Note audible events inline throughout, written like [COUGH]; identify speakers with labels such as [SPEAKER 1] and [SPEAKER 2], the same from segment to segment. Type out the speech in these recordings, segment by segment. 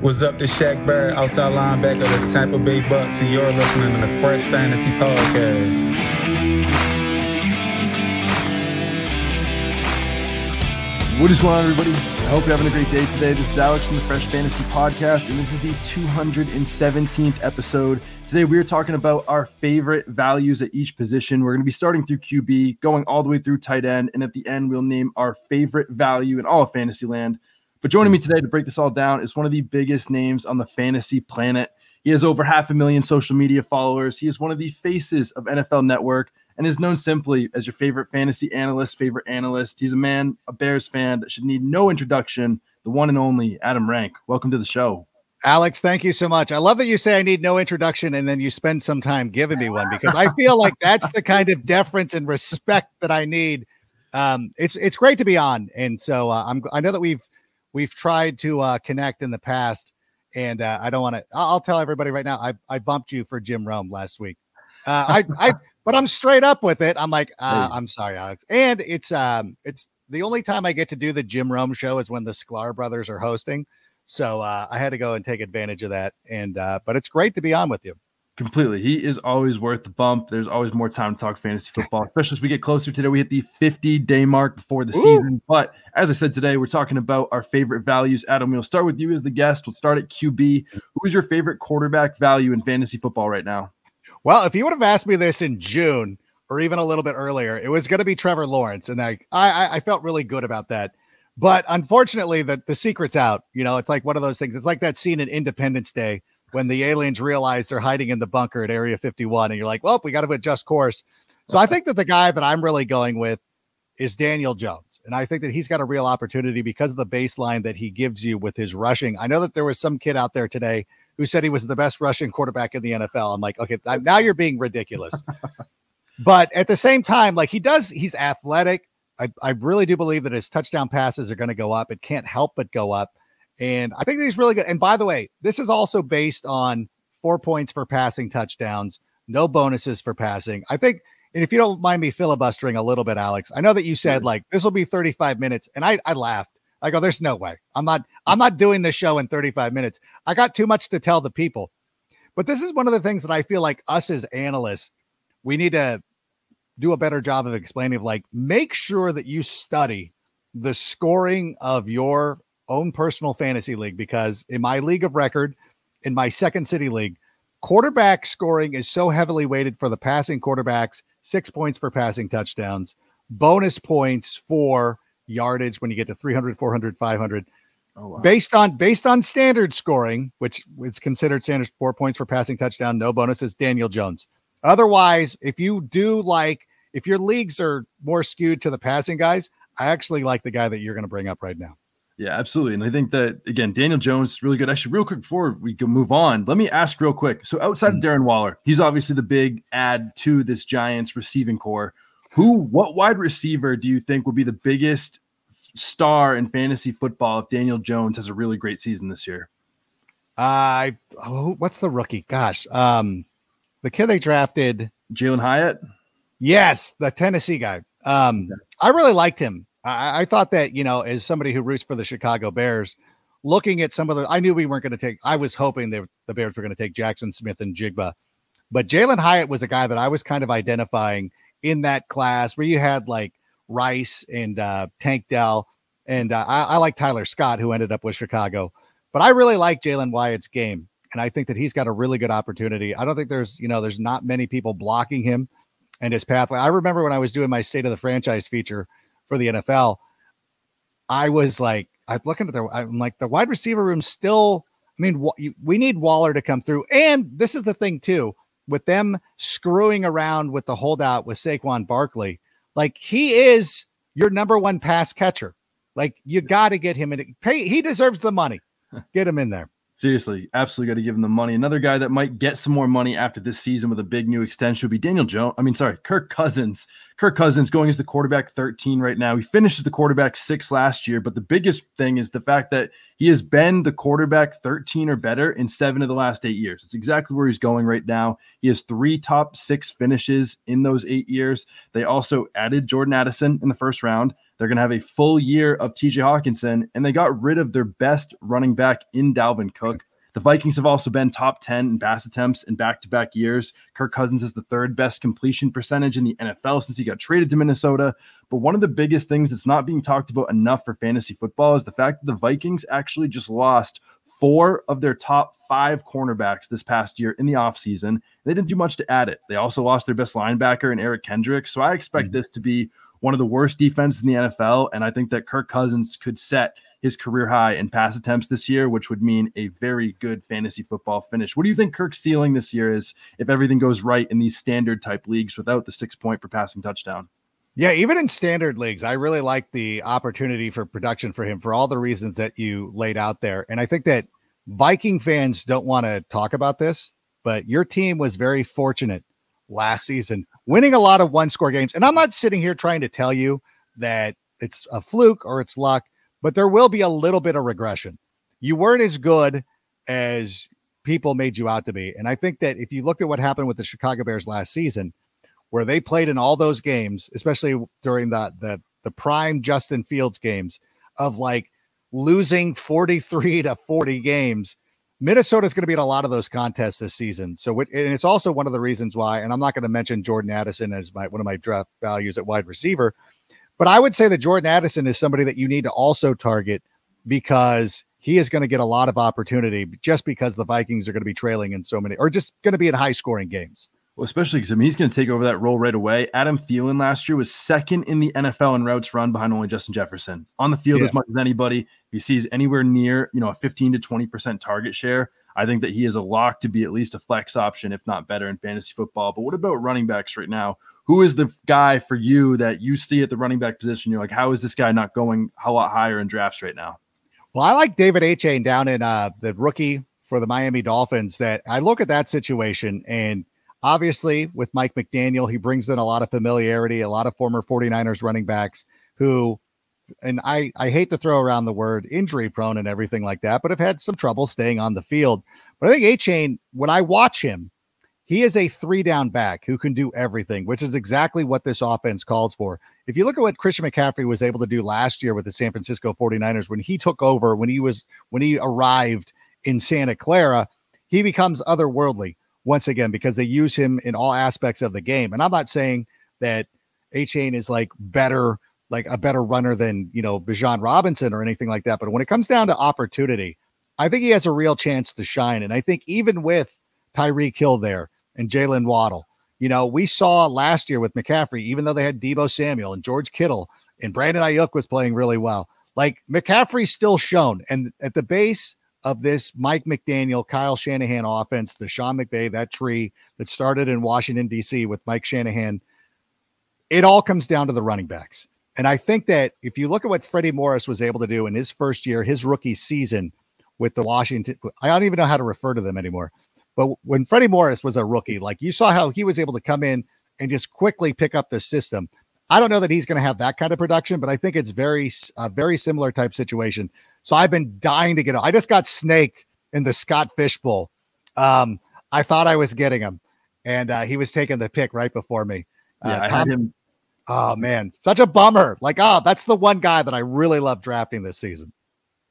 [SPEAKER 1] What's up, this Shaq Barrett, outside linebacker of the Tampa Bay Bucs, and you're listening to the Fresh Fantasy Podcast.
[SPEAKER 2] What is going on, everybody? I hope you're having a great day today. This is Alex from the Fresh Fantasy Podcast, and this is the 217th episode. Today, we are talking about our favorite values at each position. We're going to be starting through QB, going all the way through tight end, and at the end, we'll name our favorite value in all of fantasy land. But joining me today to break this all down is one of the biggest names on the fantasy planet. He has over half a million social media followers. He is one of the faces of NFL Network and is known simply as your favorite fantasy analyst, favorite analyst. He's a man, a Bears fan that should need no introduction, the one and only Adam Rank. Welcome to the show.
[SPEAKER 3] Alex, thank you so much. I love that you say I need no introduction and then you spend some time giving me one because I feel like that's the kind of deference and respect that I need. Um, it's it's great to be on, and so uh, I'm I know that we've we've tried to uh, connect in the past, and uh, I don't want to. I'll tell everybody right now. I I bumped you for Jim Rome last week. Uh, I [LAUGHS] I but I'm straight up with it. I'm like, uh, I'm sorry, Alex, and it's um it's the only time I get to do the Jim Rome show is when the Sklar brothers are hosting. So uh, I had to go and take advantage of that, and uh, but it's great to be on with you.
[SPEAKER 2] Completely. He is always worth the bump. There's always more time to talk fantasy football, especially as we get closer today. We hit the 50 day mark before the Ooh. season. But as I said today, we're talking about our favorite values. Adam, we'll start with you as the guest. We'll start at QB. Who is your favorite quarterback value in fantasy football right now?
[SPEAKER 3] Well, if you would have asked me this in June or even a little bit earlier, it was going to be Trevor Lawrence. And I, I, I felt really good about that. But unfortunately, the, the secret's out. You know, it's like one of those things. It's like that scene in Independence Day when the aliens realize they're hiding in the bunker at Area 51, and you're like, well, we got to adjust course. So I think that the guy that I'm really going with is Daniel Jones. And I think that he's got a real opportunity because of the baseline that he gives you with his rushing. I know that there was some kid out there today who said he was the best rushing quarterback in the NFL. I'm like, okay, now you're being ridiculous. [LAUGHS] but at the same time, like he does, he's athletic. I, I really do believe that his touchdown passes are going to go up. It can't help but go up. And I think he's really good. And by the way, this is also based on four points for passing touchdowns, no bonuses for passing. I think, and if you don't mind me filibustering a little bit, Alex, I know that you said like this will be 35 minutes, and I, I laughed. I go, there's no way. I'm not, I'm not doing this show in 35 minutes. I got too much to tell the people. But this is one of the things that I feel like us as analysts, we need to do a better job of explaining of like make sure that you study the scoring of your own personal fantasy league because in my league of record, in my second city league, quarterback scoring is so heavily weighted for the passing quarterbacks, six points for passing touchdowns, bonus points for yardage when you get to 300, 400, 500. Oh, wow. Based on based on standard scoring, which is considered standard four points for passing touchdown, no bonuses, Daniel Jones. Otherwise, if you do like if your leagues are more skewed to the passing guys, I actually like the guy that you're going to bring up right now.
[SPEAKER 2] Yeah, absolutely. And I think that again, Daniel Jones is really good. Actually, real quick before we can move on, let me ask real quick. So outside of mm. Darren Waller, he's obviously the big add to this Giants receiving corps. Who, what wide receiver do you think will be the biggest star in fantasy football if Daniel Jones has a really great season this year?
[SPEAKER 3] I uh, what's the rookie? Gosh, um, the kid they drafted,
[SPEAKER 2] Jalin Hyatt.
[SPEAKER 3] Yes, the Tennessee guy. Um, I really liked him. I, I, thought that, you know, as somebody who roots for the Chicago Bears, looking at some of the, I knew we weren't going to take, I was hoping that the Bears were going to take Jackson Smith-Njigba. But Jalin Hyatt was a guy that I was kind of identifying in that class where you had like Rice and uh, Tank Dell. And uh, I, I like Tyler Scott, who ended up with Chicago. But I really like Jalin Hyatt's game. And I think that he's got a really good opportunity. I don't think there's, you know, there's not many people blocking him and his pathway. I remember when I was doing my state of the franchise feature for the NFL, I was like, I'm looking at the, I'm like, the wide receiver room still. I mean, we need Waller to come through, and this is the thing too, with them screwing around with the holdout with Saquon Barkley. Like he is your number one pass catcher. Like you got to get him in. Pay. He deserves the money. [LAUGHS] Get him in there.
[SPEAKER 2] Seriously, absolutely got to give him the money. Another guy that might get some more money after this season with a big new extension would be Daniel Jones. I mean, sorry, Kirk Cousins. Kirk Cousins going as the quarterback 13 right now. He finishes the quarterback six last year, but the biggest thing is the fact that he has been the quarterback 13 or better in seven of the last eight years. It's exactly where he's going right now. He has three top six finishes in those eight years. They also added Jordan Addison in the first round. They're going to have a full year of TJ Hockenson, and they got rid of their best running back in Dalvin Cook. The Vikings have also been top 10 in pass attempts in back to back years. Kirk Cousins is the third best completion percentage in the NFL since he got traded to Minnesota. But one of the biggest things that's not being talked about enough for fantasy football is the fact that the Vikings actually just lost four of their top five cornerbacks this past year in the offseason. They didn't do much to add it. They also lost their best linebacker in Eric Kendrick. So I expect mm-hmm. this to be one of the worst defenses in the NFL. And I think that Kirk Cousins could set his career high in pass attempts this year, which would mean a very good fantasy football finish. What do you think Kirk's ceiling this year is if everything goes right in these standard type leagues without the six point per passing touchdown?
[SPEAKER 3] Yeah, even in standard leagues, I really like the opportunity for production for him for all the reasons that you laid out there. And I think that Viking fans don't want to talk about this, but your team was very fortunate last season, winning a lot of one score games. And I'm not sitting here trying to tell you that it's a fluke or it's luck but there will be a little bit of regression. You weren't as good as people made you out to be. And I think that if you look at what happened with the Chicago Bears last season, where they played in all those games, especially during the the the prime Justin Fields games of like losing 43 to 40 games, Minnesota's going to be in a lot of those contests this season. So, and it's also one of the reasons why, and I'm not going to mention Jordan Addison as my one of my draft values at wide receiver, but I would say that Jordan Addison is somebody that you need to also target because he is going to get a lot of opportunity just because the Vikings are going to be trailing in so many, or just going to be in high scoring games.
[SPEAKER 2] Well, especially because I mean he's going to take over that role right away. Adam Thielen last year was second in the NFL in routes run behind only Justin Jefferson on the field yeah. as much as anybody. If he sees anywhere near you know a 15 to 20 percent target share, I think that he is a lock to be at least a flex option, if not better, in fantasy football. But what about running backs right now? who is the guy for you that you see at the running back position? You're like, how is this guy not going a lot higher in drafts right now?
[SPEAKER 3] Well, I like De'Von Achane down in uh, the rookie for the Miami Dolphins. That I look at that situation, and obviously with Mike McDaniel, he brings in a lot of familiarity, a lot of former 49ers running backs who, and I, I hate to throw around the word injury prone and everything like that, but have had some trouble staying on the field. But I think Achane, when I watch him, he is a three down back who can do everything, which is exactly what this offense calls for. If you look at what Christian McCaffrey was able to do last year with the San Francisco 49ers when he took over, when he was when he arrived in Santa Clara, he becomes otherworldly once again because they use him in all aspects of the game. And I'm not saying that Achane is like better, like a better runner than you know Bijan Robinson or anything like that. But when it comes down to opportunity, I think he has a real chance to shine. And I think even with Tyreek Hill there, and Jaylen Waddle. You know, we saw last year with McCaffrey, even though they had Deebo Samuel and George Kittle and Brandon Aiyuk was playing really well. Like McCaffrey's still shown. And at the base of this Mike McDaniel, Kyle Shanahan offense, the Sean McVay, that tree that started in Washington, D.C. with Mike Shanahan, it all comes down to the running backs. And I think that if you look at what Freddie Morris was able to do in his first year, his rookie season with the Washington, I don't even know how to refer to them anymore. But when Freddie Morris was a rookie, like you saw how he was able to come in and just quickly pick up the system. I don't know that he's going to have that kind of production, but I think it's very a very similar type situation. So I've been dying to get. Him. I just got snaked in the Scott Fish Bowl. Um, I thought I was getting him, and uh, he was taking the pick right before me.
[SPEAKER 2] Uh, yeah, Tom, I had him.
[SPEAKER 3] Oh man, such a bummer. Like, oh, that's the one guy that I really love drafting this season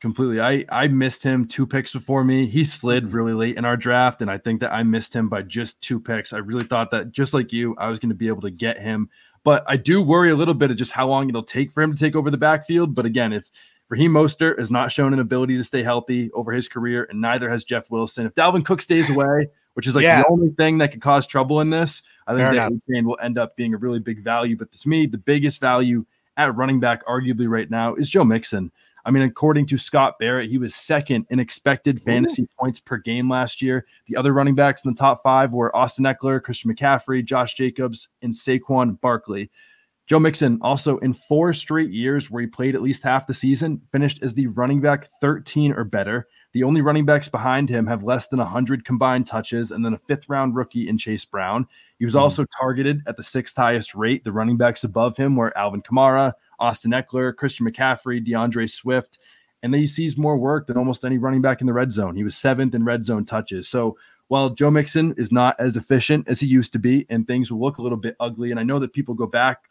[SPEAKER 2] completely. I I missed him two picks before me. He slid really late in our draft, and I think that I missed him by just two picks. I really thought that just like you, I was going to be able to get him, but I do worry a little bit of just how long it'll take for him to take over the backfield. But again, if Raheem Mostert has not shown an ability to stay healthy over his career, and neither has Jeff Wilson. If Dalvin Cook stays [LAUGHS] away, which is like yeah. the only thing that could cause trouble in this, I think Fair that Achane will end up being a really big value. But to me, the biggest value at running back, arguably right now, is Joe Mixon. I mean, according to Scott Barrett, he was second in expected fantasy Ooh. points per game last year. The other running backs in the top five were Austin Ekeler, Christian McCaffrey, Josh Jacobs, and Saquon Barkley. Joe Mixon also in four straight years where he played at least half the season, finished as the running back 13 or better. The only running backs behind him have less than 100 combined touches, and then a fifth round rookie in Chase Brown. He was mm also targeted at the sixth highest rate. The running backs above him were Alvin Kamara, Austin Ekeler, Christian McCaffrey, D'Andre Swift, and then he sees more work than almost any running back in the red zone. He was seventh in red zone touches. So while Joe Mixon is not as efficient as he used to be, and things will look a little bit ugly, and I know that people go back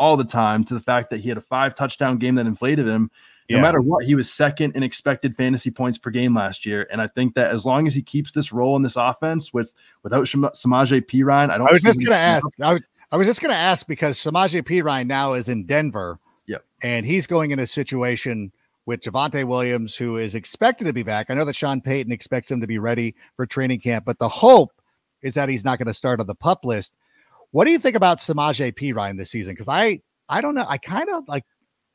[SPEAKER 2] all the time to the fact that he had a five touchdown game that inflated him. No yeah. matter what, he was second in expected fantasy points per game last year, and I think that as long as he keeps this role in this offense with without Samaje Perine, I don't.
[SPEAKER 3] I was just going to ask. I was, I was just going to ask because Samaje Perine now is in Denver.
[SPEAKER 2] Yep.
[SPEAKER 3] And he's going in a situation with Javonte Williams, who is expected to be back. I know that Sean Payton expects him to be ready for training camp, but the hope is that he's not going to start on the pup list. What do you think about Samaje Perine this season? Because I I don't know. I kind of like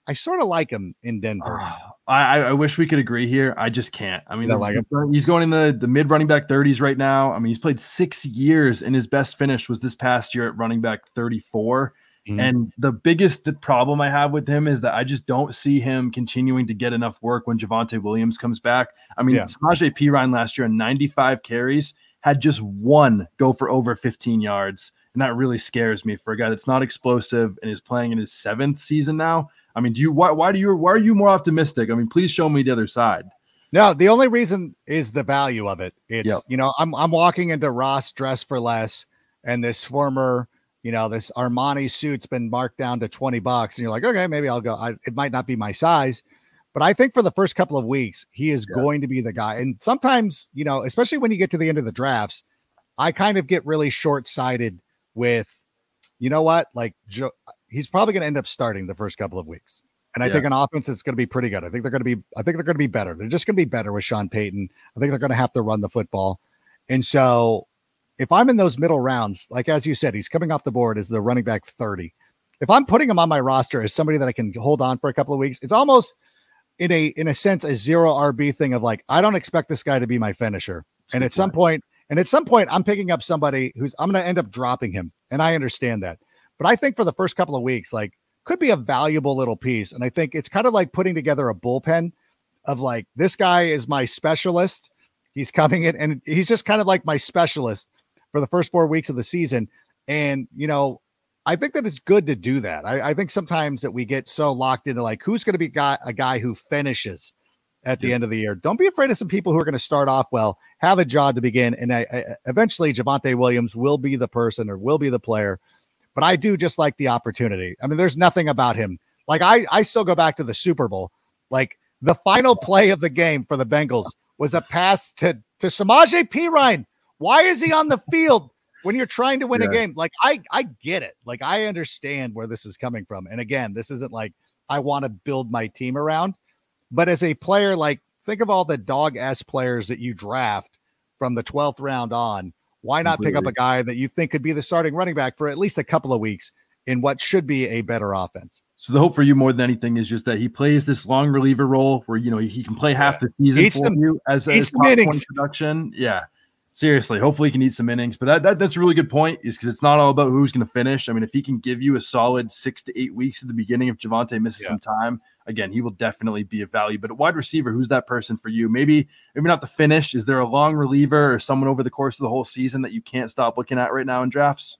[SPEAKER 3] I sort of like him in Denver. Uh,
[SPEAKER 2] I, I wish we could agree here. I just can't. I mean, like he's going in the, the mid running back 30s right now. I mean, he's played six years, and his best finish was this past year at running back 34. Mm-hmm. And the biggest problem I have with him is that I just don't see him continuing to get enough work when Javonte Williams comes back. I mean, yeah. Samaje Perine last year on 95 carries had just one go for over 15 yards. And that really scares me for a guy that's not explosive and is playing in his seventh season now. I mean, do you why why do you why are you more optimistic? I mean, please show me the other side.
[SPEAKER 3] No, the only reason is the value of it. It's yep. you know, I'm I'm walking into Ross dress for less, and this former, you know, this Armani suit's been marked down to 20 bucks, and you're like, okay, maybe I'll go. I, it might not be my size, but I think for the first couple of weeks, he is yeah. going to be the guy. And sometimes, you know, especially when you get to the end of the drafts, I kind of get really short sighted with, you know what, like Joe he's probably going to end up starting the first couple of weeks. And I yeah. think an offense is going to be pretty good. I think they're going to be. I think they're going to be better. They're just going to be better with Sean Payton. I think they're going to have to run the football. And so, if I'm in those middle rounds, like as you said, he's coming off the board as the running back 30. If I'm putting him on my roster as somebody that I can hold on for a couple of weeks, it's almost in a in a sense a zero RB thing of like I don't expect this guy to be my finisher. That's and at point. some point, and at some point, I'm picking up somebody who's I'm going to end up dropping him, and I understand that. But I think for the first couple of weeks, like could be a valuable little piece. And I think it's kind of like putting together a bullpen of like, this guy is my specialist. He's coming in and he's just kind of like my specialist for the first four weeks of the season. And, you know, I think that it's good to do that. I, I think sometimes that we get so locked into like, who's going to be guy, a guy who finishes at the yeah. end of the year. Don't be afraid of some people who are going to start off well, have a job to begin, and I, I, eventually Javonte Williams will be the person or will be the player but I do just like the opportunity. I mean, there's nothing about him. Like I, I still go back to the Super Bowl. Like the final play of the game for the Bengals was a pass to to Samaje Perine. Why is he on the [LAUGHS] field when you're trying to win yeah. a game? Like I, I get it. Like I understand where this is coming from. And again, this isn't like I want to build my team around, but as a player, like think of all the dog s players that you draft from the 12th round on why not Completely. pick up a guy that you think could be the starting running back for at least a couple of weeks in what should be a better offense?
[SPEAKER 2] So the hope for you more than anything is just that he plays this long reliever role where you know he can play half the season for you as a top innings. production. Yeah, seriously. Hopefully he can eat some innings. But that, that that's a really good point is because it's not all about who's going to finish. I mean, if he can give you a solid six to eight weeks at the beginning, if Javonte misses yeah. some time, again, he will definitely be a value. But a wide receiver, who's that person for you? Maybe, maybe not the finish. Is there a long reliever or someone over the course of the whole season that you can't stop looking at right now in drafts?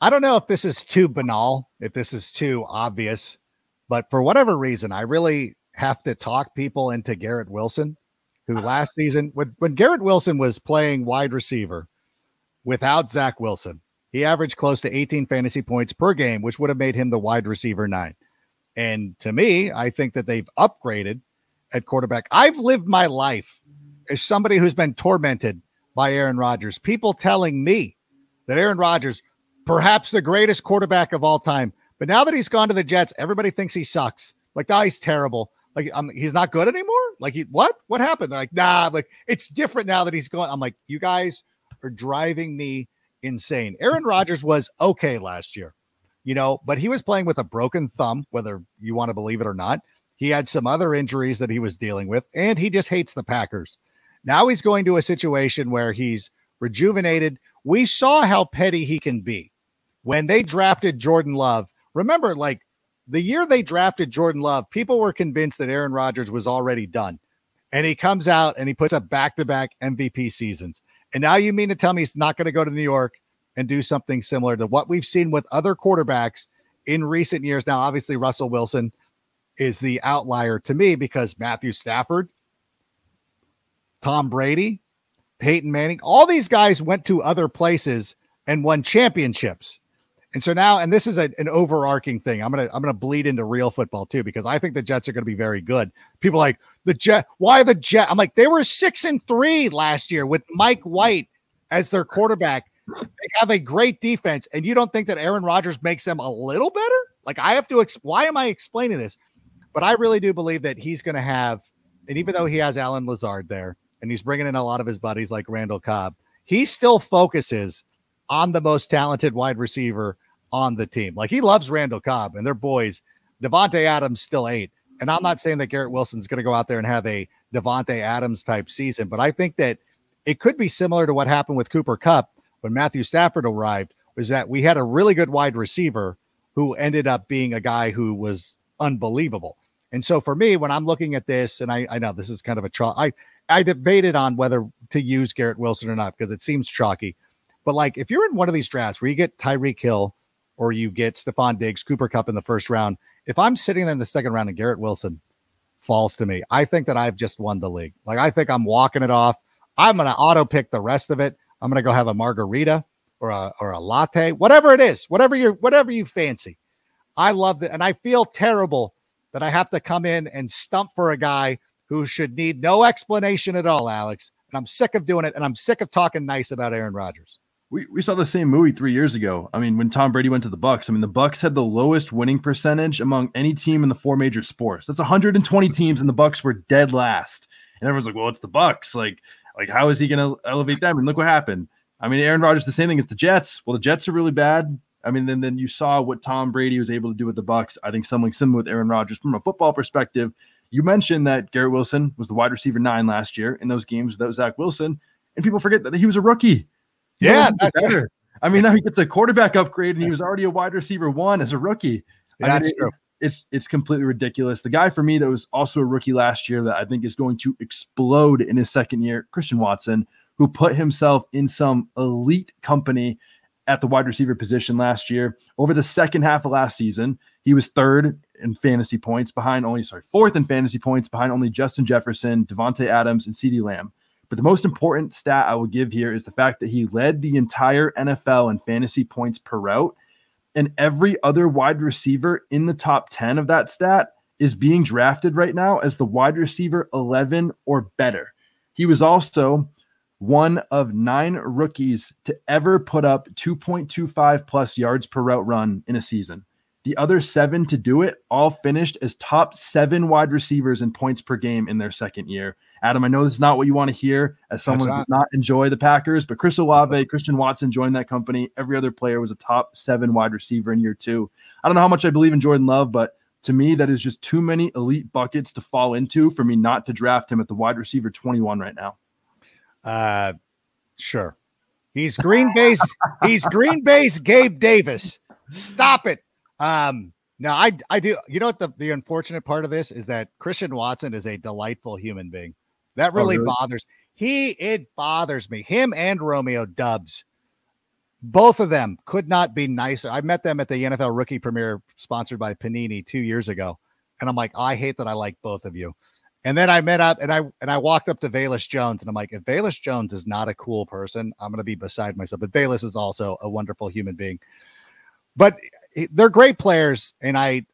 [SPEAKER 3] I don't know if this is too banal, if this is too obvious, but for whatever reason, I really have to talk people into Garrett Wilson, who ah. last season, when, when Garrett Wilson was playing wide receiver without Zach Wilson, he averaged close to 18 fantasy points per game, which would have made him the wide receiver nine. And to me, I think that they've upgraded at quarterback. I've lived my life as somebody who's been tormented by Aaron Rodgers. People telling me that Aaron Rodgers, perhaps the greatest quarterback of all time, but now that he's gone to the Jets, everybody thinks he sucks. Like, oh, he's terrible. Like, um, he's not good anymore. Like, he, what? What happened? They're like, nah. Like, it's different now that he's gone. I'm like, you guys are driving me insane. Aaron Rodgers was okay last year you know, but he was playing with a broken thumb, whether you want to believe it or not. He had some other injuries that he was dealing with, and he just hates the Packers. Now he's going to a situation where he's rejuvenated. We saw how petty he can be when they drafted Jordan Love. Remember, like the year they drafted Jordan Love, people were convinced that Aaron Rodgers was already done. And he comes out and he puts up back to back MVP seasons. And now you mean to tell me he's not going to go to New York and do something similar to what we've seen with other quarterbacks in recent years. Now, obviously, Russell Wilson is the outlier to me because Matthew Stafford, Tom Brady, Peyton Manning, all these guys went to other places and won championships. And so now, and this is a, an overarching thing. I'm gonna I'm gonna bleed into real football too because I think the Jets are gonna be very good. People like the Jet. Why the Jet? I'm like they were six and three last year with Mike White as their quarterback. They have a great defense, and you don't think that Aaron Rodgers makes them a little better? Like I have to. Ex- why am I explaining this? But I really do believe that he's going to have, and even though he has Allen Lazard there, and he's bringing in a lot of his buddies like Randall Cobb, he still focuses on the most talented wide receiver on the team. Like he loves Randall Cobb and their boys. Davante Adams still ate. And I'm not saying that Garrett Wilson's going to go out there and have a Davante Adams type season, but I think that it could be similar to what happened with Cooper Kupp when Matthew Stafford arrived. Was that we had a really good wide receiver who ended up being a guy who was unbelievable. And so for me, when I'm looking at this, and I, I know this is kind of a chalk, I I debated on whether to use Garrett Wilson or not because it seems chalky. But like if you're in one of these drafts where you get Tyreek Hill or you get Stefon Diggs, Cooper Kupp in the first round, if I'm sitting in the second round and Garrett Wilson falls to me, I think that I've just won the league. Like I think I'm walking it off. I'm gonna auto pick the rest of it. I'm gonna go have a margarita or a or a latte, whatever it is, whatever you whatever you fancy. I love it, and I feel terrible that I have to come in and stump for a guy who should need no explanation at all, Alex. And I'm sick of doing it, and I'm sick of talking nice about Aaron Rodgers.
[SPEAKER 2] We, we saw the same movie three years ago. I mean, when Tom Brady went to the Bucs, I mean, the Bucs had the lowest winning percentage among any team in the four major sports. That's 120 teams, and the Bucs were dead last. And everyone's like, "Well, it's the Bucks." Like, like how is he going to elevate them?" And look what happened. I mean, Aaron Rodgers, the same thing as the Jets. Well, the Jets are really bad. I mean, then then you saw what Tom Brady was able to do with the Bucs. I think something similar with Aaron Rodgers from a football perspective. You mentioned that Garrett Wilson was the wide receiver nine last year in those games without Zach Wilson, and people forget that he was a rookie.
[SPEAKER 3] He yeah, that's better.
[SPEAKER 2] I mean, now he gets a quarterback upgrade, and he was already a wide receiver one as a rookie.
[SPEAKER 3] That's
[SPEAKER 2] mean,
[SPEAKER 3] true.
[SPEAKER 2] It's, it's it's completely ridiculous. The guy for me that was also a rookie last year that I think is going to explode in his second year, Christian Watson, who put himself in some elite company at the wide receiver position last year. Over the second half of last season, he was third in fantasy points behind only, sorry, fourth in fantasy points behind only Justin Jefferson, Davante Adams, and CeeDee Lamb. But the most important stat I will give here is the fact that he led the entire NFL in fantasy points per route. And every other wide receiver in the top 10 of that stat is being drafted right now as the wide receiver 11 or better. He was also one of nine rookies to ever put up 2.25 plus yards per route run in a season. The other seven to do it all finished as top seven wide receivers in points per game in their second year. Adam, I know this is not what you want to hear as someone who does not enjoy the Packers, but Chris Olave, Christian Watson joined that company. Every other player was a top seven wide receiver in year two. I don't know how much I believe in Jordan Love, but to me, that is just too many elite buckets to fall into for me not to draft him at the wide receiver 21 right now.
[SPEAKER 3] Uh, sure. He's Green Bay's. he's Green Bay's Gabe Davis. Stop it. Um, no, I I do. You know what the the unfortunate part of this is that Christian Watson is a delightful human being. That really, oh, really? bothers he. It bothers me. Him and Romeo Doubs, Both of them could not be nicer. I met them at the NFL rookie premiere sponsored by Panini two years ago. And I'm like, I hate that I like both of you. And then I met up and I and I walked up to Velus Jones and I'm like, if Velus Jones is not a cool person, I'm gonna be beside myself. But Velus is also a wonderful human being. But they're great players and I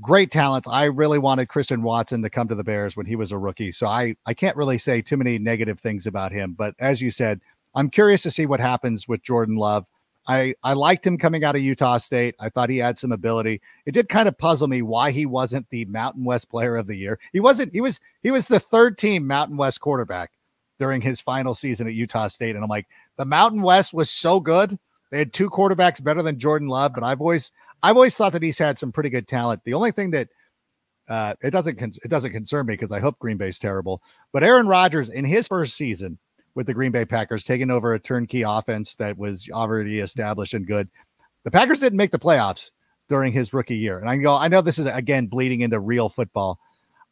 [SPEAKER 3] great talents. I really wanted Christian Watson to come to the Bears when he was a rookie. So I I can't really say too many negative things about him. But as you said, I'm curious to see what happens with Jordan Love. I, I liked him coming out of Utah State. I thought he had some ability. It did kind of puzzle me why he wasn't the Mountain West Player of the Year. He wasn't. He was. He was the third team Mountain West quarterback during his final season at Utah State, and I'm like, the Mountain West was so good. They had two quarterbacks better than Jordan Love, but I've always I've always thought that he's had some pretty good talent. The only thing that uh, it doesn't con- it doesn't concern me because I hope Green Bay's terrible. But Aaron Rodgers in his first season with the Green Bay Packers, taking over a turnkey offense that was already established and good. The Packers didn't make the playoffs during his rookie year. And I go, I know this is again bleeding into real football.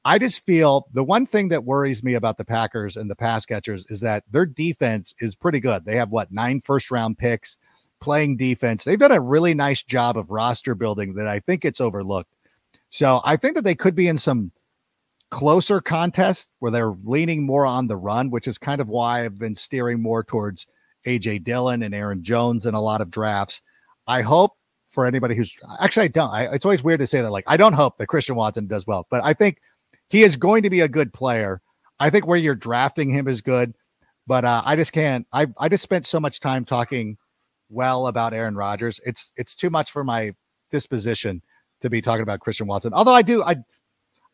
[SPEAKER 3] I just feel the one thing that worries me about the Packers and the pass catchers is that their defense is pretty good. They have what nine first round picks playing defense. They've done a really nice job of roster building that I think it's overlooked. So I think that they could be in some closer contest where they're leaning more on the run, which is kind of why I've been steering more towards AJ Dillon and Aaron Jones in a lot of drafts. I hope for anybody who's actually I don't. I, it's always weird to say that. Like I don't hope that Christian Watson does well, but I think he is going to be a good player. I think where you're drafting him is good, but uh, I just can't. I I just spent so much time talking well about Aaron Rodgers. It's it's too much for my disposition to be talking about Christian Watson. Although I do, I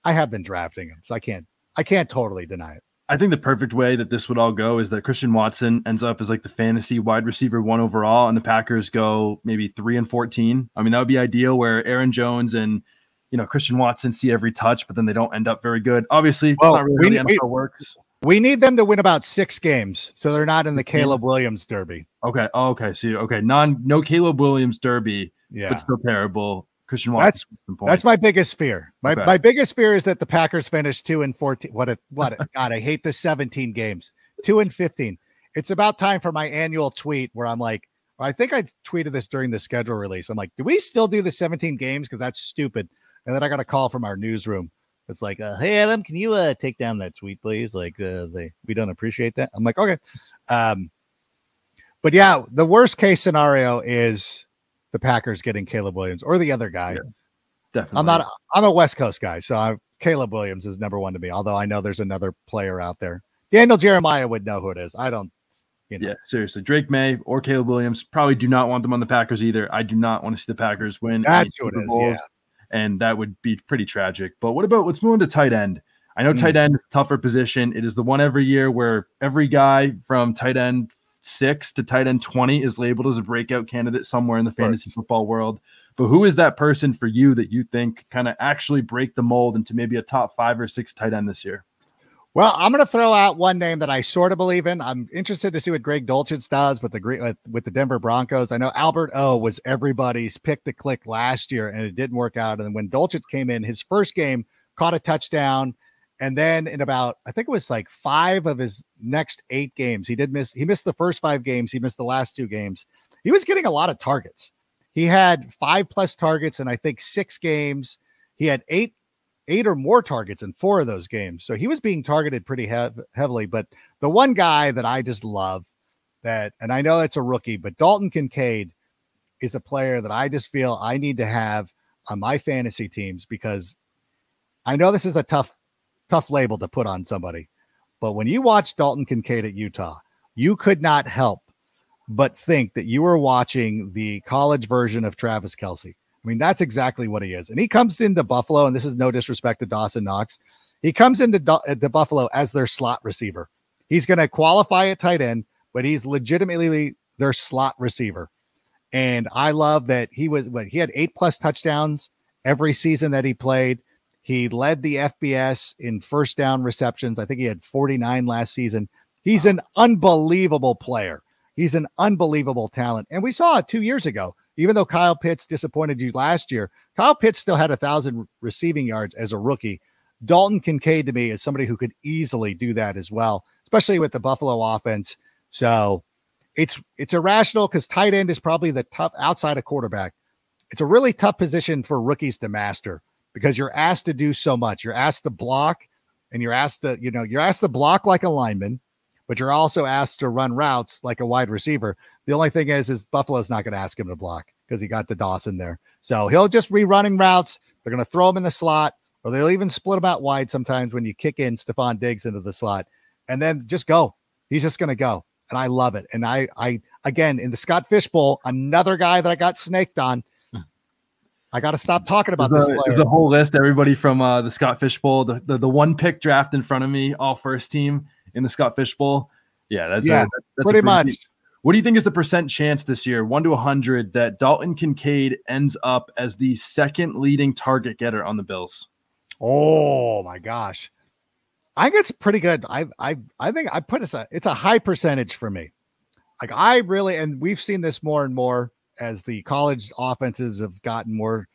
[SPEAKER 3] I have been drafting him, so I can't I can't totally deny it.
[SPEAKER 2] I think the perfect way that this would all go is that Christian Watson ends up as like the fantasy wide receiver one overall, and the Packers go maybe three and fourteen. I mean, that would be ideal where Aaron Jones and you know Christian Watson see every touch, but then they don't end up very good. Obviously, well, not really we, how the NFL works.
[SPEAKER 3] We need them to win about six games, so they're not in the mm-hmm. Caleb Williams Derby.
[SPEAKER 2] Okay. Oh, okay. So okay, non no Caleb Williams Derby, yeah. but still terrible. Christian Watson.
[SPEAKER 3] That's that's my biggest fear. My okay. my biggest fear is that the Packers finish two and fourteen. What a what a, God! I hate the seventeen games. Two and fifteen. It's about time for my annual tweet where I'm like, I think I tweeted this during the schedule release. I'm like, do we still do the 17 games? Because that's stupid. And then I got a call from our newsroom. It's like, uh, hey Adam, can you uh, take down that tweet, please? Like, uh, they we don't appreciate that. I'm like, okay. Um, but yeah, the worst case scenario is the Packers getting Caleb Williams or the other guy. Yeah,
[SPEAKER 2] definitely.
[SPEAKER 3] I'm not. I'm a West Coast guy, so I, Caleb Williams is number one to me. Although I know there's another player out there. Daniel Jeremiah would know who it is. I don't.
[SPEAKER 2] You know. Yeah, seriously, Drake Maye or Caleb Williams probably do not want them on the Packers either. I do not want to see the Packers win.
[SPEAKER 3] That's who it is. Yeah.
[SPEAKER 2] And that would be pretty tragic. But what about let's move into tight end. I know mm. tight end is a tougher position. It is the one every year where every guy from tight end six to tight end 20 is labeled as a breakout candidate somewhere in the fantasy football world. But who is that person for you that you think kind of actually break the mold into maybe a top five or six tight end this year?
[SPEAKER 3] Well, I'm going to throw out one name that I sort of believe in. I'm interested to see what Greg Dulcich does with the with, uh, with the Denver Broncos. I know Albert O was everybody's pick to click last year, and it didn't work out. And when Dulcich came in, his first game caught a touchdown, and then in about, I think it was like five of his next eight games, he did miss, he missed the first five games. He missed the last two games. He was getting a lot of targets. He had five plus targets in I think six games. He had eight, eight or more targets in four of those games. So he was being targeted pretty hev- heavily. But the one guy that I just love that, and I know it's a rookie, but Dalton Kincaid is a player that I just feel I need to have on my fantasy teams because I know this is a tough tough label to put on somebody. But when you watch Dalton Kincaid at Utah, you could not help but think that you were watching the college version of Travis Kelce. I mean, that's exactly what he is. And he comes into Buffalo, and this is no disrespect to Dawson Knox. He comes into uh, the Buffalo as their slot receiver. He's going to qualify at tight end, but he's legitimately their slot receiver. And I love that he was what he had eight plus touchdowns every season that he played. He led the FBS in first down receptions. I think he had 49 last season. He's an unbelievable player. He's an unbelievable talent. And we saw it two years ago. Even though Kyle Pitts disappointed you last year, Kyle Pitts still had a thousand receiving yards as a rookie. Dalton Kincaid to me is somebody who could easily do that as well, especially with the Buffalo offense. So it's it's irrational because tight end is probably the tough outside of quarterback. It's a really tough position for rookies to master because you're asked to do so much. You're asked to block and you're asked to, you know, you're asked to block like a lineman, but you're also asked to run routes like a wide receiver. The only thing is, is Buffalo's not going to ask him to block because he got the Dawson there. So he'll just rerunning routes. They're going to throw him in the slot, or they'll even split him out wide sometimes when you kick in Stefon Diggs into the slot, and then just go. He's just going to go, and I love it. And I, I again in the Scott Fishbowl, another guy that I got snaked on I got to stop talking about
[SPEAKER 2] is
[SPEAKER 3] this.
[SPEAKER 2] Is the whole list everybody from uh, the Scott Fishbowl, the, the, the one pick draft in front of me, all first team in the Scott Fishbowl. Yeah, that's
[SPEAKER 3] yeah,
[SPEAKER 2] a,
[SPEAKER 3] that's pretty, much.
[SPEAKER 2] Deep. What do you think is the percent chance this year, one to a hundred, that Dalton Kincaid ends up as the second leading target getter on the Bills?
[SPEAKER 3] Oh my gosh, I think it's pretty good. I I I think I put it. It's a high percentage for me. Like I really, and we've seen this more and more as the college offenses have gotten more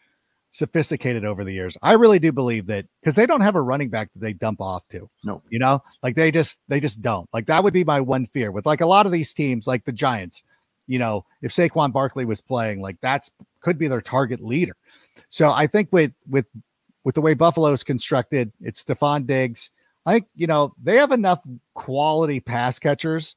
[SPEAKER 3] sophisticated over the years. I really do believe that because they don't have a running back that they dump off to.
[SPEAKER 2] No,
[SPEAKER 3] you know, like they just they just don't. Like that would be my one fear with like a lot of these teams, like the Giants. You know, if Saquon Barkley was playing, like that's could be their target leader. So I think with with with the way Buffalo is constructed, it's Stefon Diggs. I think you know they have enough quality pass catchers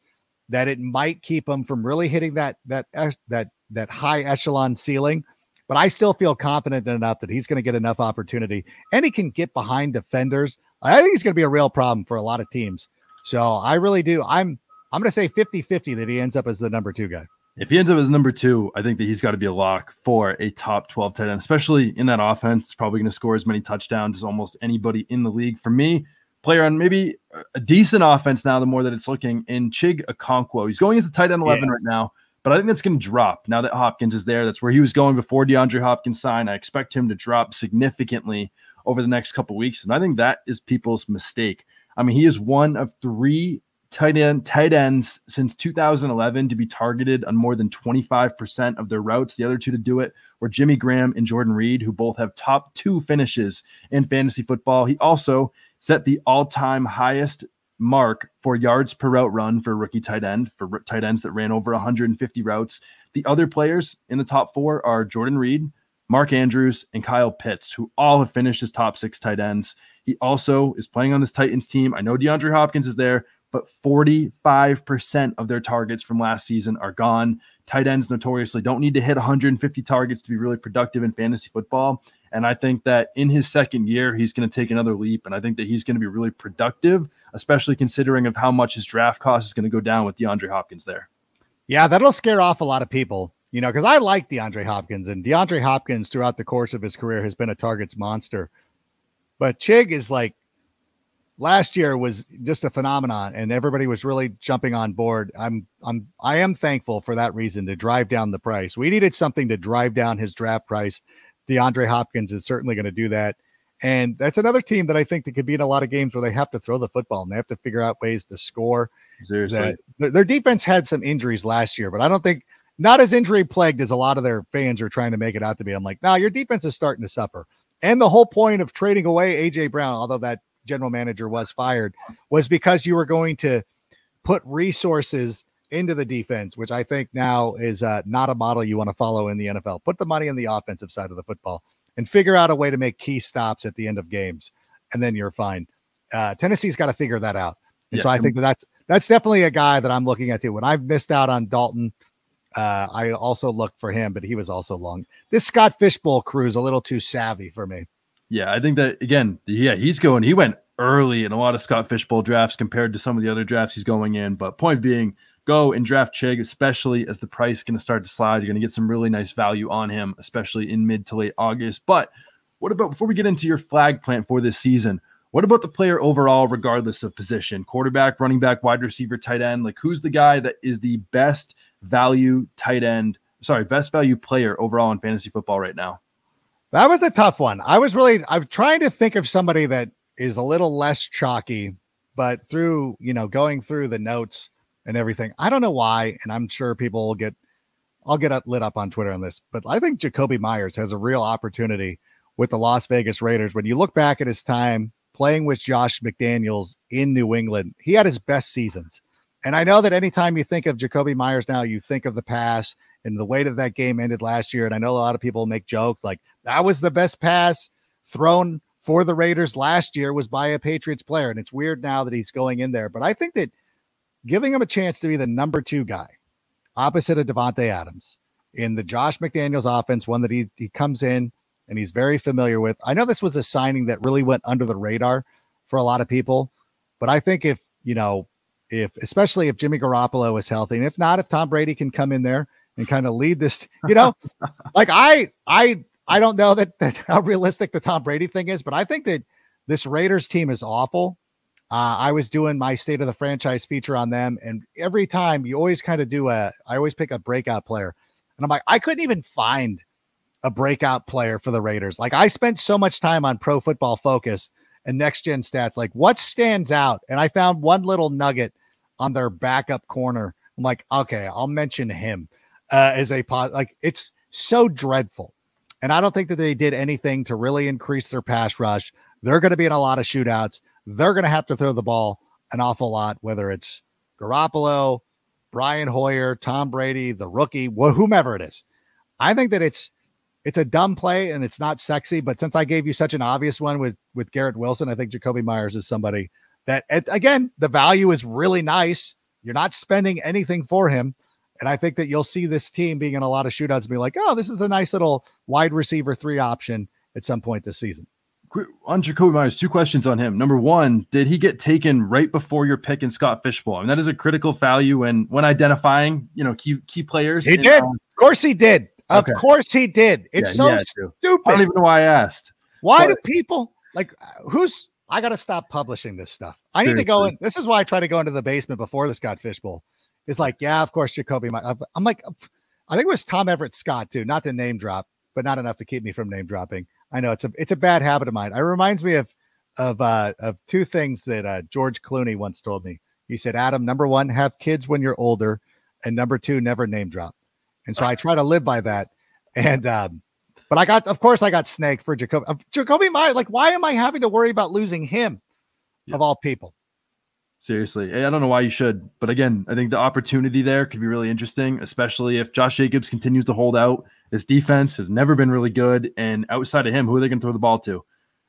[SPEAKER 3] that it might keep them from really hitting that that that that high echelon ceiling. But I still feel confident enough that he's going to get enough opportunity and he can get behind defenders. I think he's going to be a real problem for a lot of teams. So I really do. I'm I'm going to say 50-50 that he ends up as the number 2 guy.
[SPEAKER 2] If he ends up as number two, I think that he's got to be a lock for a top 12 tight end, especially in that offense. It's probably going to score as many touchdowns as almost anybody in the league. For me, player on maybe a decent offense now, the more that it's looking in Chig Okonkwo. He's going as the tight end 11 yeah. right now. But I think that's going to drop now that Hopkins is there. That's where he was going before DeAndre Hopkins signed. I expect him to drop significantly over the next couple weeks. And I think that is people's mistake. I mean, he is one of three tight end tight ends since 2011 to be targeted on more than 25% of their routes. The other two to do it were Jimmy Graham and Jordan Reed, who both have top two finishes in fantasy football. He also set the all-time highest mark for yards per route run for rookie tight end for tight ends that ran over 150 routes. The other players in the top four are Jordan Reed, Mark Andrews, and Kyle Pitts, who all have finished as top six tight ends. He also is playing on this Titans team. I know DeAndre Hopkins is there, but 45% of their targets from last season are gone. Tight ends notoriously don't need to hit 150 targets to be really productive in fantasy football. And I think that in his second year, he's going to take another leap. And I think that he's going to be really productive, especially considering of how much his draft cost is going to go down with DeAndre Hopkins there.
[SPEAKER 3] Yeah, that'll scare off a lot of people, you know, because I like DeAndre Hopkins and DeAndre Hopkins throughout the course of his career has been a targets monster. But Chig is like last year was just a phenomenon and everybody was really jumping on board. I'm I'm I am thankful for that reason to drive down the price. We needed something to drive down his draft price DeAndre Hopkins is certainly going to do that. And that's another team that I think that could be in a lot of games where they have to throw the football and they have to figure out ways to score.
[SPEAKER 2] Seriously.
[SPEAKER 3] Their defense had some injuries last year, but I don't think not as injury plagued as a lot of their fans are trying to make it out to be. I'm like, now your defense is starting to suffer. And the whole point of trading away AJ Brown, although that general manager was fired, was because you were going to put resources into the defense, which I think now is uh, not a model you want to follow in the NFL. Put the money on the offensive side of the football and figure out a way to make key stops at the end of games, and then you're fine. Uh, Tennessee's got to figure that out, and yeah. so I think that that's that's definitely a guy that I'm looking at too. When I've missed out on Dalton, uh, I also looked for him, but he was also long. This Scott Fishbowl crew is a little too savvy for me.
[SPEAKER 2] Yeah, I think that again, yeah, he's going. He went early in a lot of Scott Fishbowl drafts compared to some of the other drafts he's going in. But point being, go and draft Chig, especially as the price is going to start to slide. You're going to get some really nice value on him, especially in mid to late August. But what about before we get into your flag plant for this season? What about the player overall, regardless of position? Quarterback, running back, wide receiver, tight end. Like, who's the guy that is the best value tight end? Sorry, best value player overall in fantasy football right now?
[SPEAKER 3] That was a tough one. I was really, I'm trying to think of somebody that is a little less chalky, but through, you know, going through the notes, and everything. I don't know why, and I'm sure people will get I'll get lit up on Twitter on this, but I think Jakobi Meyers has a real opportunity with the Las Vegas Raiders. When you look back at his time playing with Josh McDaniels in New England, he had his best seasons. And I know that anytime you think of Jakobi Meyers now, you think of the pass and the way that that game ended last year. And I know a lot of people make jokes like that was the best pass thrown for the Raiders last year was by a Patriots player. And it's weird now that he's going in there. But I think that giving him a chance to be the number two guy opposite of Davante Adams in the Josh McDaniels offense, one that he, he comes in and he's very familiar with. I know this was a signing that really went under the radar for a lot of people, but I think if, you know, if especially if Jimmy Garoppolo is healthy, and if not, if Tom Brady can come in there and kind of lead this, you know, [LAUGHS] like I, I, I don't know that, that how realistic the Tom Brady thing is, but I think that this Raiders team is awful. Uh, I was doing my state of the franchise feature on them, and every time you always kind of do a, I always pick a breakout player, and I'm like, I couldn't even find a breakout player for the Raiders. Like I spent so much time on Pro Football Focus and Next Gen Stats, like what stands out, and I found one little nugget on their backup corner. I'm like, okay, I'll mention him uh, as a pot. Like it's so dreadful, and I don't think that they did anything to really increase their pass rush. They're going to be in a lot of shootouts they're going to have to throw the ball an awful lot, whether it's Garoppolo, Brian Hoyer, Tom Brady, the rookie, wh- whomever it is. I think that it's it's a dumb play and it's not sexy. But since I gave you such an obvious one with with Garrett Wilson, I think Jakobi Meyers is somebody that again the value is really nice. You're not spending anything for him. And I think that you'll see this team being in a lot of shootouts and be like, oh, this is a nice little wide receiver three option at some point this season.
[SPEAKER 2] On Jakobi Meyers, two questions on him. Number one, did he get taken right before your pick in Scott Fish Bowl? I mean, that is a critical value when when identifying, you know, key key players.
[SPEAKER 3] He did. Um, of course he did. Of okay. course he did. It's yeah, so stupid.
[SPEAKER 2] I don't even know why I asked.
[SPEAKER 3] Why but, do people like who's I got to stop publishing this stuff. I Seriously. need to go in. This is why I try to go into the basement before the Scott Fish Bowl. It's like, yeah, of course, Jakobi. I'm like, I think it was Tom Everett Scott too, not to name drop, but not enough to keep me from name dropping. I know it's a it's a bad habit of mine. It reminds me of of uh, of two things that uh, George Clooney once told me. He said, "Adam, number one, have kids when you're older, and number two, never name drop." And so I try to live by that. And um, but I got, of course, I got snake for Jakobi. Uh, Jakobi Meyer, like, why am I having to worry about losing him yeah. of all people?
[SPEAKER 2] Seriously, I don't know why you should, but again, I think the opportunity there could be really interesting, especially if Josh Jacobs continues to hold out. His defense has never been really good, and outside of him, who are they going to throw the ball to?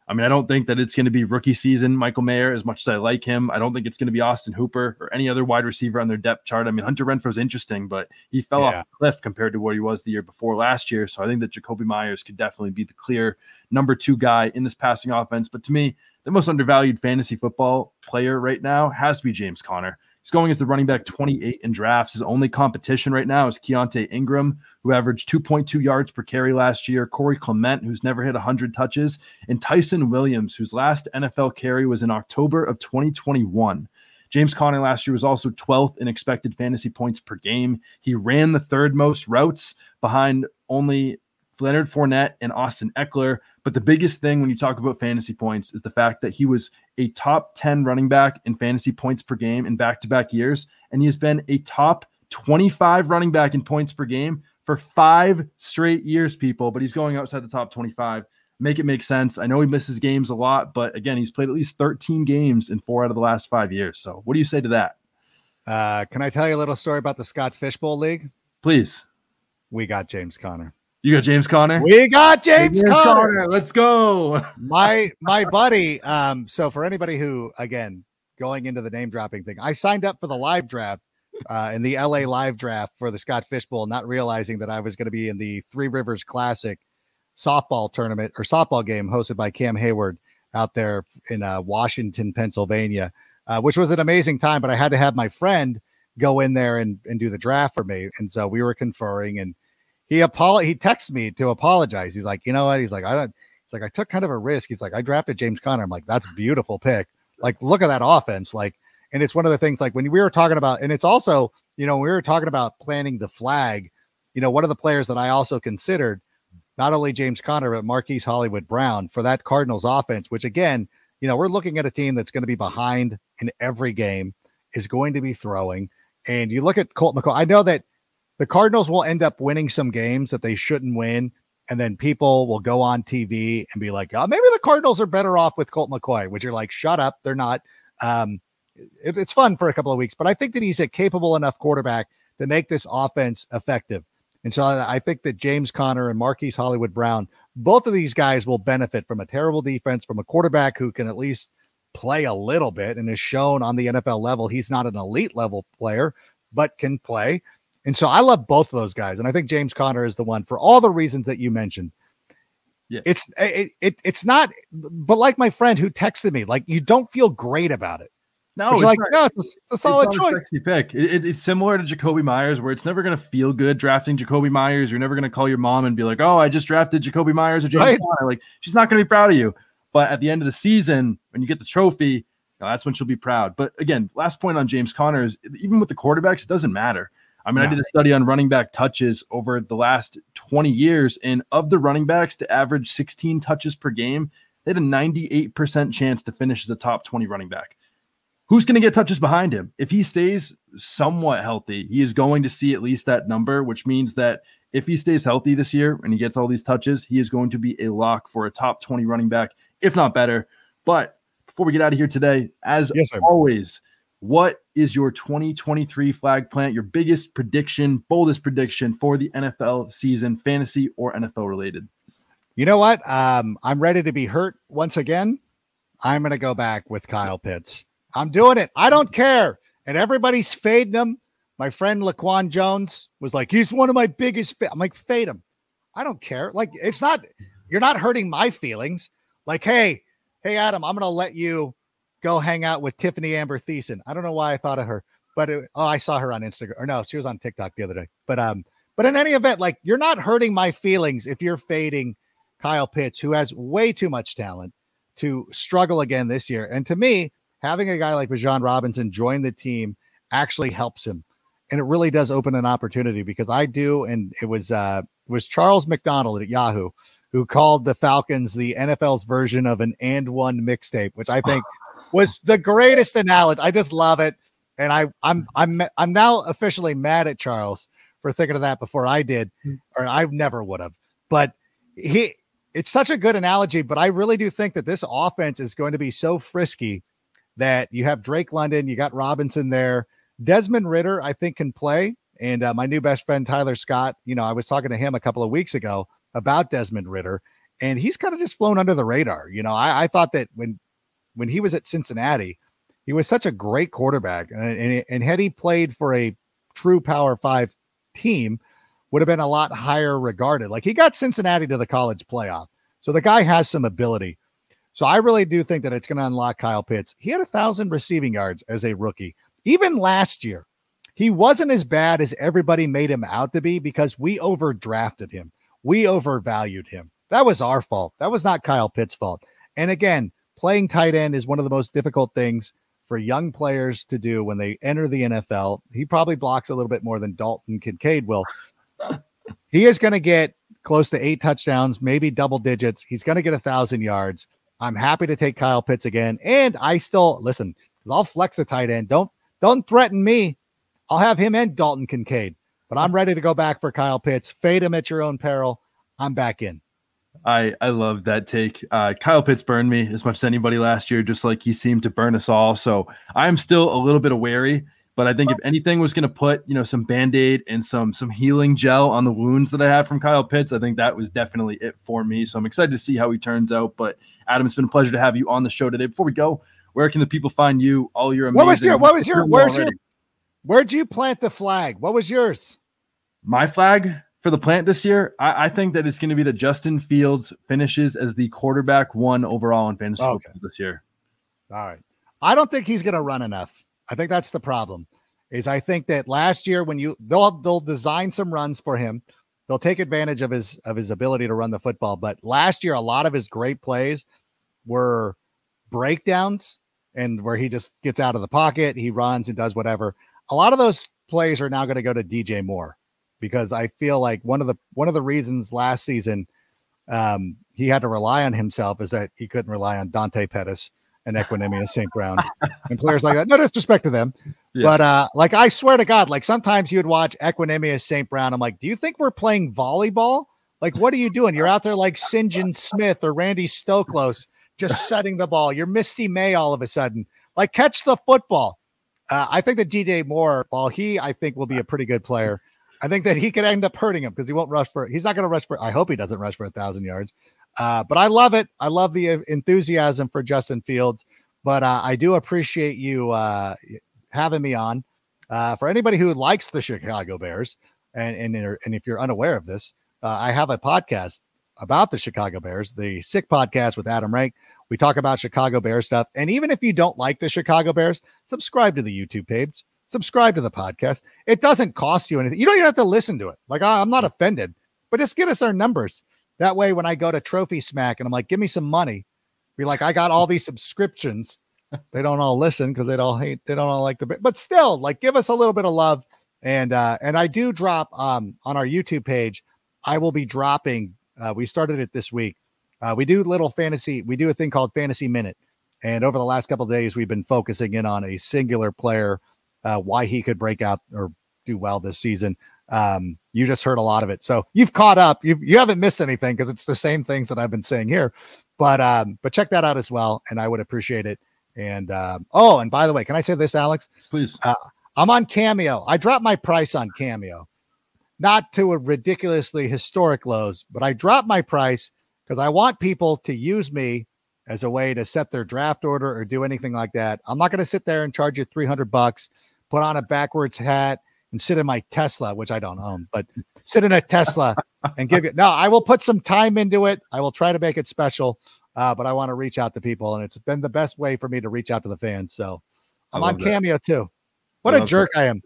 [SPEAKER 2] I mean, I don't think that it's going to be rookie season Michael Mayer as much as I like him. I don't think it's going to be Austin Hooper or any other wide receiver on their depth chart. I mean, Hunter Renfrow's interesting, but he fell yeah. off a cliff compared to what he was the year before last year. So I think that Jakobi Meyers could definitely be the clear number two guy in this passing offense. But to me, the most undervalued fantasy football player right now has to be James Conner. He's going as the running back 28 in drafts. His only competition right now is Keaontay Ingram, who averaged 2.2 yards per carry last year, Corey Clement, who's never hit 100 touches, and Ty'Son Williams, whose last NFL carry was in October of 2021. James Conner last year was also 12th in expected fantasy points per game. He ran the third most routes behind only Leonard Fournette and Austin Ekeler. But the biggest thing when you talk about fantasy points is the fact that he was a top 10 running back in fantasy points per game in back to back years. And he has been a top 25 running back in points per game for five straight years, people. But he's going outside the top 25. Make it make sense. I know he misses games a lot, but again, he's played at least 13 games in four out of the last five years. So what do you say to that?
[SPEAKER 3] Uh, can I tell you a little story about the Scott Fish Bowl League?
[SPEAKER 2] Please.
[SPEAKER 3] We got James Conner.
[SPEAKER 2] You got James Conner.
[SPEAKER 3] We got James, James Conner. Conner.
[SPEAKER 2] Let's go.
[SPEAKER 3] my my buddy. Um, so for anybody who again going into the name dropping thing, I signed up for the live draft uh, in the LA live draft for the Scott Fish Bowl, not realizing that I was going to be in the Three Rivers Classic softball tournament or softball game hosted by Cam Heyward out there in uh, Washington, Pennsylvania, uh, which was an amazing time. But I had to have my friend go in there and, and do the draft for me, and so we were conferring and he apolog- he texted me to apologize. He's like, you know what? He's like, I don't. He's like, I took kind of a risk. He's like, I drafted James Conner. I'm like, that's beautiful pick. Like, look at that offense. Like, and it's one of the things like when we were talking about, and it's also, you know, we were talking about planning the flag. You know, one of the players that I also considered, not only James Conner but Marquise Hollywood Brown for that Cardinals offense, which again, you know, we're looking at a team that's going to be behind in every game, is going to be throwing. And you look at Colt McCoy. I know that the Cardinals will end up winning some games that they shouldn't win. And then people will go on TV and be like, oh, maybe the Cardinals are better off with Colt McCoy, which you're like, shut up. They're not. Um, it, it's fun for a couple of weeks, but I think that he's a capable enough quarterback to make this offense effective. And so I think that James Conner and Marquise Hollywood Brown, both of these guys will benefit from a terrible defense, from a quarterback who can at least play a little bit and is shown on the NFL level. He's not an elite level player, but can play. And so I love both of those guys. And I think James Conner is the one for all the reasons that you mentioned. Yeah. It's eh, it, it it's not but like my friend who texted me, like you don't feel great about it.
[SPEAKER 2] No, it's like not, no, it's a, it's a solid it's choice. A pick. It, it's similar to Jakobi Meyers, where it's never going to feel good drafting Jakobi Meyers. You're never going to call your mom and be like, "Oh, I just drafted Jakobi Meyers or James right. Conner." Like she's not going to be proud of you. But at the end of the season, when you get the trophy, that's when she'll be proud. But again, last point on James Conner is even with the quarterbacks, it doesn't matter. I mean, I did a study on running back touches over the last 20 years, and of the running backs to average 16 touches per game, they had a 98% chance to finish as a top 20 running back. Who's going to get touches behind him? If he stays somewhat healthy, he is going to see at least that number, which means that if he stays healthy this year and he gets all these touches, he is going to be a lock for a top 20 running back, if not better. But before we get out of here today, as yes, always, what is your 2023 flag plant, your biggest prediction, boldest prediction for the NFL season, fantasy or NFL related?
[SPEAKER 3] You know what? Um, I'm ready to be hurt once again. I'm going to go back with Kyle Pitts. I'm doing it. I don't care. And everybody's fading him. My friend Laquan Jones was like, he's one of my biggest. Fa-. I'm like, fade him. I don't care. Like, it's not, you're not hurting my feelings. Like, hey, hey, Adam, I'm going to let you go hang out with Tiffani Amber Thiessen. I don't know why I thought of her, but it, oh, I saw her on Instagram. Or no, she was on TikTok the other day. But, um, but in any event, like, you're not hurting my feelings if you're fading Kyle Pitts, who has way too much talent to struggle again this year. And to me, having a guy like Bijan Robinson join the team actually helps him. And it really does open an opportunity because I do, and it was uh it was Charles McDonald at Yahoo who called the Falcons the NFL's version of an and one mixtape, which I think was the greatest analogy. I just love it. And I I'm I'm I'm now officially mad at Charles for thinking of that before I did, hmm. or I never would have. But he it's such a good analogy, but I really do think that this offense is going to be so frisky that you have Drake London, you got Robinson there. Desmond Ridder. I think, can play. And uh, my new best friend, Tyler Scott, you know, I was talking to him a couple of weeks ago about Desmond Ridder and he's kind of just flown under the radar. You know, I, I thought that when when he was at Cincinnati, he was such a great quarterback. And, and, and had he played for a true Power Five team, would have been a lot higher regarded. Like he got Cincinnati to the college playoff. So the guy has some ability. So I really do think that it's going to unlock Kyle Pitts. He had a thousand receiving yards as a rookie. Even last year, he wasn't as bad as everybody made him out to be because we overdrafted him. We overvalued him. That was our fault. That was not Kyle Pitts' fault. And again, playing tight end is one of the most difficult things for young players to do when they enter the NFL. He probably blocks a little bit more than Dalton Kincaid will, [LAUGHS] he is going to get close to eight touchdowns, maybe double digits. He's going to get a thousand yards. I'm happy to take Kyle Pitts again, and I still listen because I'll flex a tight end. Don't don't threaten me. I'll have him and Dalton Kincaid, but I'm ready to go back for Kyle Pitts. Fade him at your own peril. I'm back in.
[SPEAKER 2] I I love that take. Uh, Kyle Pitts burned me as much as anybody last year, just like he seemed to burn us all. So I'm still a little bit wary but I think if anything was going to put, you know, some band-aid and some some healing gel on the wounds that I have from Kyle Pitts, I think that was definitely it for me. So I'm excited to see how he turns out. But Adam, it's been a pleasure to have you on the show today. Before we go, where can the people find you? All your amazing.
[SPEAKER 3] What was your what was your where's already. your where'd you plant the flag? What was yours?
[SPEAKER 2] My flag for the plant this year, I, I think that it's going to be that Justin Fields finishes as the quarterback one overall in fantasy okay. this year.
[SPEAKER 3] All right. I don't think he's going to run enough. I think that's the problem. Is I think that last year when you they'll they'll design some runs for him, they'll take advantage of his of his ability to run the football. But last year, a lot of his great plays were breakdowns and where he just gets out of the pocket, he runs and does whatever. A lot of those plays are now going to go to DJ Moore because I feel like one of the one of the reasons last season um, he had to rely on himself is that he couldn't rely on Dante Pettis and Equanimeous St. [LAUGHS] Brown and players like that. No disrespect to them. Yeah. But uh, like I swear to God, like sometimes you would watch Equanimeous St. Brown. I'm like, do you think we're playing volleyball? Like, what are you doing? You're out there like Sinjin Smith or Randy Stoklos just [LAUGHS] setting the ball. You're Misty May all of a sudden. Like, catch the football. Uh, I think that DJ Moore, while he, I think, will be a pretty good player, I think that he could end up hurting him because he won't rush for. He's not going to rush for. I hope he doesn't rush for a thousand yards. Uh, but I love it. I love the enthusiasm for Justin Fields. But uh, I do appreciate you uh, having me on. Uh, for anybody who likes the Chicago Bears, and and, and if you're unaware of this, uh, I have a podcast about the Chicago Bears, the Sick Podcast with Adam Rank. We talk about Chicago Bears stuff. And even if you don't like the Chicago Bears, subscribe to the YouTube page, subscribe to the podcast. It doesn't cost you anything. You don't even have to listen to it. Like, I'm not offended, but just get us our numbers. That way, when I go to Trophy Smack and I'm like, give me some money, be like, I got all these subscriptions. they don't all listen because they don't hate, they don't all like the, but still, like, give us a little bit of love. And uh, and I do drop um on our YouTube page. I will be dropping. Uh, we started it this week. Uh, we do little fantasy. We do a thing called Fantasy Minute, and over the last couple days, we've been focusing in on a singular player, uh, why he could break out or do well this season. Um, you just heard a lot of it. So you've caught up. You you haven't missed anything because it's the same things that I've been saying here. But um, but check that out as well, and I would appreciate it. And um, oh, and by the way, can I say this, Alex?
[SPEAKER 2] Please.
[SPEAKER 3] Uh, I'm on Cameo. I dropped my price on Cameo, not to a ridiculously historic lows, but I dropped my price because I want people to use me as a way to set their draft order or do anything like that. I'm not going to sit there and charge you 300 bucks, put on a backwards hat and sit in my Tesla, which I don't own, but sit in a Tesla and give it. No, I will put some time into it. I will try to make it special, uh, but I want to reach out to people, and it's been the best way for me to reach out to the fans. So I'm on Cameo that. too. What a jerk that. I am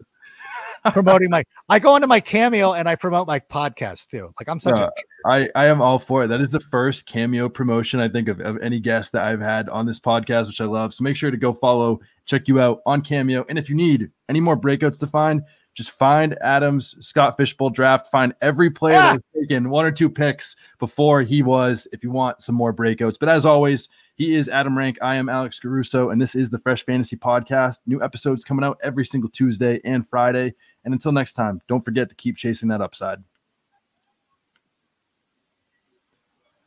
[SPEAKER 3] promoting my I go into my cameo and I promote my podcast too. Like I'm such uh,
[SPEAKER 2] a I, I am all for it. That is the first cameo promotion I think of, of any guest that I've had on this podcast, which I love. So make sure to go follow, check you out on Cameo. And if you need any more breakouts to find, just find Adams Scott Fish Bowl draft. Find every player ah! that was taken one or two picks before he was. If you want some more breakouts, but as always, he is Adam Rank. I am Alex Caruso, and this is the Fresh Fantasy Podcast. New episodes coming out every single Tuesday and Friday. And until next time, don't forget to keep chasing that upside.